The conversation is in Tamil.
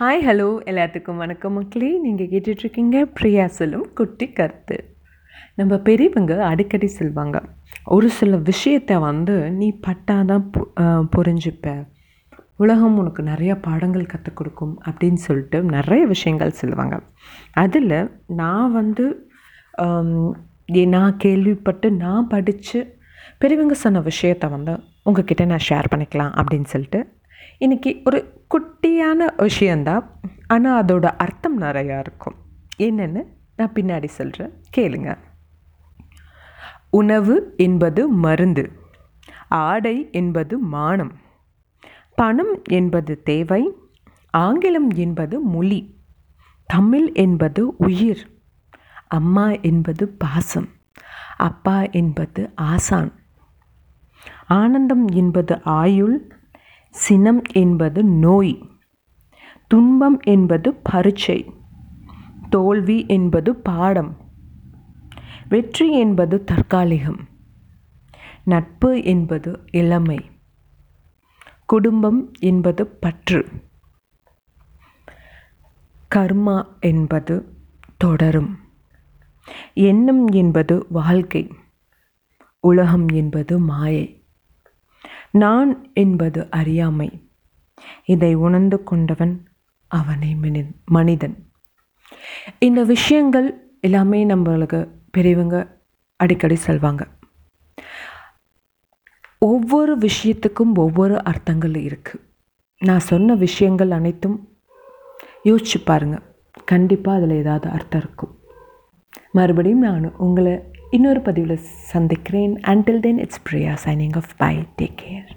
ஹாய் ஹலோ எல்லாத்துக்கும் வணக்கம் மக்களே. நீங்கள் கேட்டுட்ருக்கீங்க பிரியா சொல்லும் குட்டி கருத்து. நம்ம பெரியவங்க அடிக்கடி சொல்வாங்க ஒரு சில விஷயத்தை வந்து நீ பட்டாதான் பு புரிஞ்சுப்ப. உலகம் உனக்கு நிறைய பாடங்கள் கற்றுக் கொடுக்கும் அப்படின்னு சொல்லிட்டு நிறைய விஷயங்கள் சொல்லுவாங்க அதில் நான் வந்து ஏ- நான் கேள்விப்பட்டு நான் படித்து பெரியவங்க சொன்ன விஷயத்தை வந்து உங்ககிட்ட நான் ஷேர் பண்ணிக்கலாம் அப்படின்னு சொல்லிட்டு இன்றைக்கி ஒரு குட்டியான விஷயந்தான். ஆனால் அதோட அர்த்தம் நிறையா இருக்கும். என்னென்னு நான் பின்னாடி சொல்கிறேன் கேளுங்க. உணவு என்பது மருந்து. ஆடை என்பது மானம். பணம் என்பது தேவை. ஆங்கிலம் என்பது மொழி. தமிழ் என்பது உயிர். அம்மா என்பது பாசம். அப்பா என்பது ஆசான். ஆனந்தம் என்பது ஆயுள். சினம் என்பது நோய். துன்பம் என்பது பரீட்சை. தோல்வி என்பது பாடம். வெற்றி என்பது தற்காலிகம். நட்பு என்பது இளமை. குடும்பம் என்பது பற்று. கர்மா என்பது தொடரும். எண்ணம் என்பது வாழ்க்கை. உலகம் என்பது மாயை. நான் என்பது அறியாமை. இதை உணர்ந்து கொண்டவன் அவனை மனிதன். இந்த விஷயங்கள் எல்லாமே நம்மளுக்கு பெரியவங்க அடிக்கடி சொல்வாங்க. ஒவ்வொரு விஷயத்துக்கும் ஒவ்வொரு அர்த்தங்கள் இருக்குது நான் சொன்ன விஷயங்கள் அனைத்தும் யோசிச்சு பாருங்க. கண்டிப்பாக அதில் ஏதாவது அர்த்தம் இருக்கும். மறுபடியும் நான் உங்களை இன்னொரு பதிவில் சந்திக்கிறேன். Until then it's Priya signing off bye take care